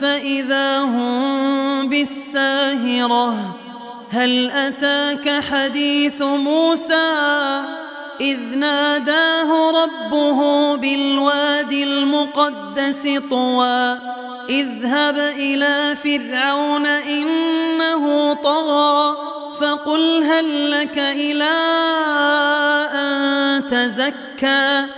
فإذا هم بالساهرة هل أتاك حديث موسى؟ إذ ناداه ربه بالوادي المقدس طوى اذهب إلى فرعون إنه طغى فقل هل لك إلى أن تزكى؟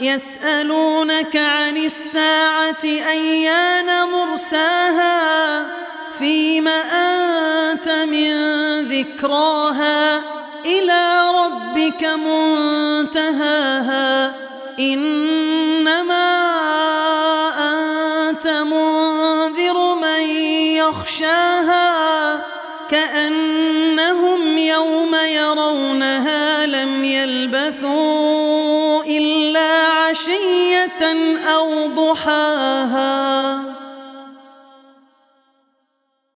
يسألونك عن الساعة أيان مرساها؟ فيم أنت من ذكراها؟ إلى ربك منتهاها. إنما أنت منذر من يخشاها كأنهم يوم يرونها لم يلبثوا. أو ضحاها